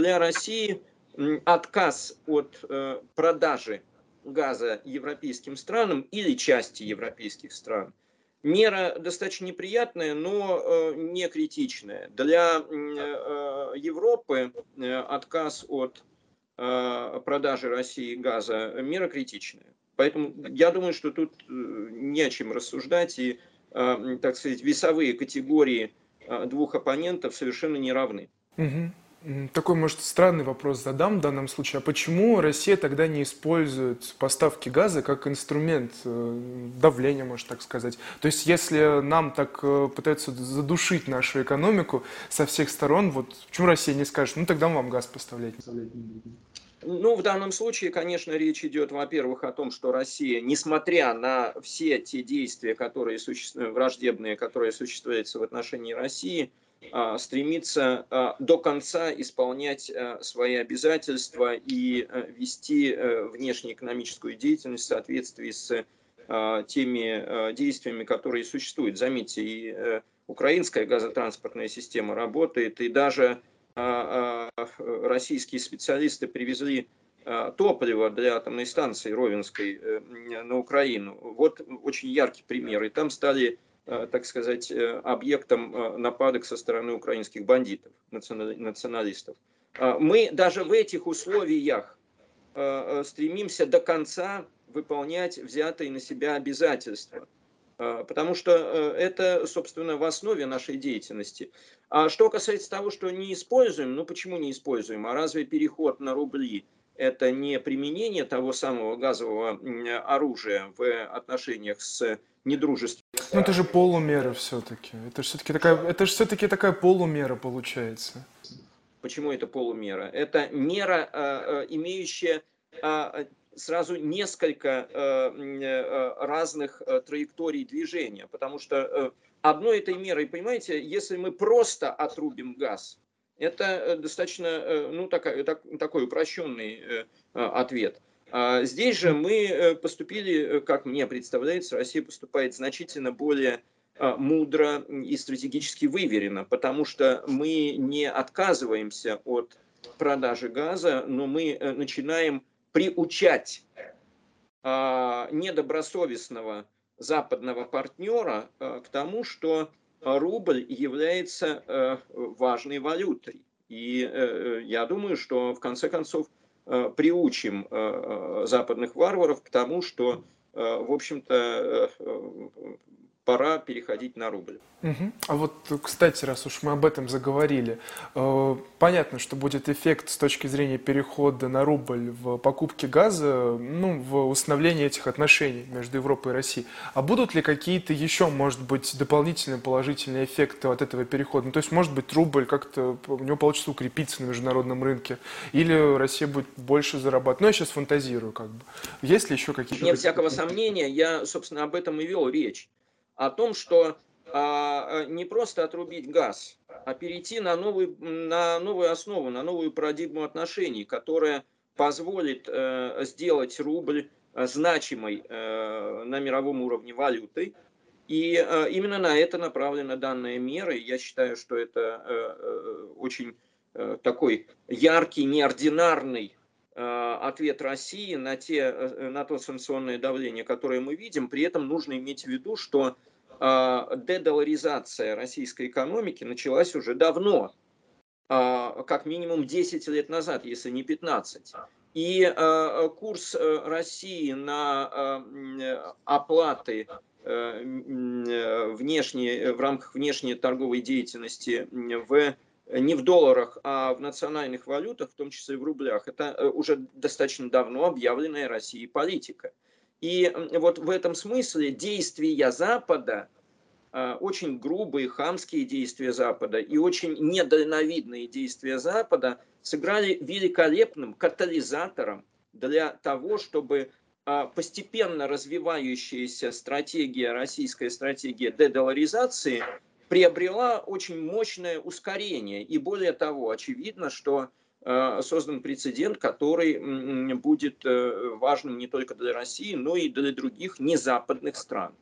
для России отказ от продажи газа европейским странам или части европейских стран – Мера достаточно неприятная, но э, не критичная. Для э, Европы э, отказ от продажи России газа мера критичная. Поэтому я думаю, что тут не о чем рассуждать, и, так сказать, весовые категории двух оппонентов совершенно не равны. Угу. Такой, может, странный вопрос задам в данном случае. А почему Россия тогда не использует поставки газа как инструмент э, давления, можно так сказать? То есть, если нам так э, пытаются задушить нашу экономику со всех сторон, вот почему Россия не скажет, ну тогда мы вам газ поставлять? Ну, в данном случае, конечно, речь идет, во-первых, о том, что Россия, несмотря на все те действия, которые существуют, враждебные, которые существуют в отношении России, стремится а, до конца исполнять а, свои обязательства и вести внешнеэкономическую деятельность в соответствии с теми действиями, которые существуют. Заметьте, и украинская газотранспортная система работает, и даже российские специалисты привезли топливо для атомной станции Ровенской э, на Украину. Вот очень яркий пример. И там стали Э, так сказать, э, объектом э, нападок со стороны украинских бандитов, националистов. Мы даже в этих условиях стремимся до конца выполнять взятые на себя обязательства. Потому что это, собственно, в основе нашей деятельности. А что касается того, что не используем, ну почему не используем? А разве переход на рубли – это не применение того самого газового оружия в отношениях с недружественными ну это же полумера все-таки. Это же все-таки такая, это же все-таки такая полумера получается. Почему это полумера? Это мера, э, э, имеющая э, сразу несколько разных траекторий движения, потому что одной этой мерой, понимаете, если мы просто отрубим газ, это достаточно, ну, такой, такой упрощенный ответ. А здесь же мы э, поступили, э, как мне представляется, Россия поступает значительно более а, мудро и стратегически выверено, потому что мы не отказываемся от продажи газа, но мы э, начинаем приучать а, недобросовестного западного партнера к тому, что рубль является важной валютой. И я думаю, что в конце концов Э, приучим э, э, западных варваров к тому, что, в общем-то, пора переходить на рубль. Угу. А вот, кстати, раз уж мы об этом заговорили, э, понятно, что будет эффект с точки зрения перехода на рубль в покупке газа, ну, в установлении этих отношений между Европой и Россией. А будут ли какие-то еще, может быть, дополнительные положительные эффекты от этого перехода? Ну, то есть, может быть, рубль как-то, у него получится укрепиться на международном рынке, или Россия будет больше зарабатывать? Ну, я сейчас фантазирую, как бы. Есть ли еще какие-то... Нет всякого сомнения, я, собственно, об этом и вел речь о том, что а, не просто отрубить газ, а перейти на, новый, на новую основу, на новую парадигму отношений, которая позволит э, сделать рубль э, значимой э, на мировом уровне валютой. И э, именно на это направлена данная мера. И я считаю, что это э, э очень э, такой яркий, неординарный ответ России на, те, э, на то санкционное давление, которое мы видим. При этом нужно иметь в виду, что а, дедоларизация российской экономики началась уже давно, а, как минимум 10 лет назад, если не 15. И а, курс э, России на оплаты э, внешней, в рамках внешней торговой деятельности в, не в долларах, а в национальных валютах, в том числе и в рублях, это э, уже достаточно давно объявленная Россией политика. И вот в этом смысле действия Запада, а, очень грубые, хамские действия Запада и очень недальновидные действия Запада сыграли великолепным катализатором для того, чтобы а, постепенно развивающаяся стратегия, российская стратегия дедоларизации приобрела очень мощное ускорение. И более того, очевидно, что Э, создан прецедент, который будет э, важным не только для России, но и для других незападных стран.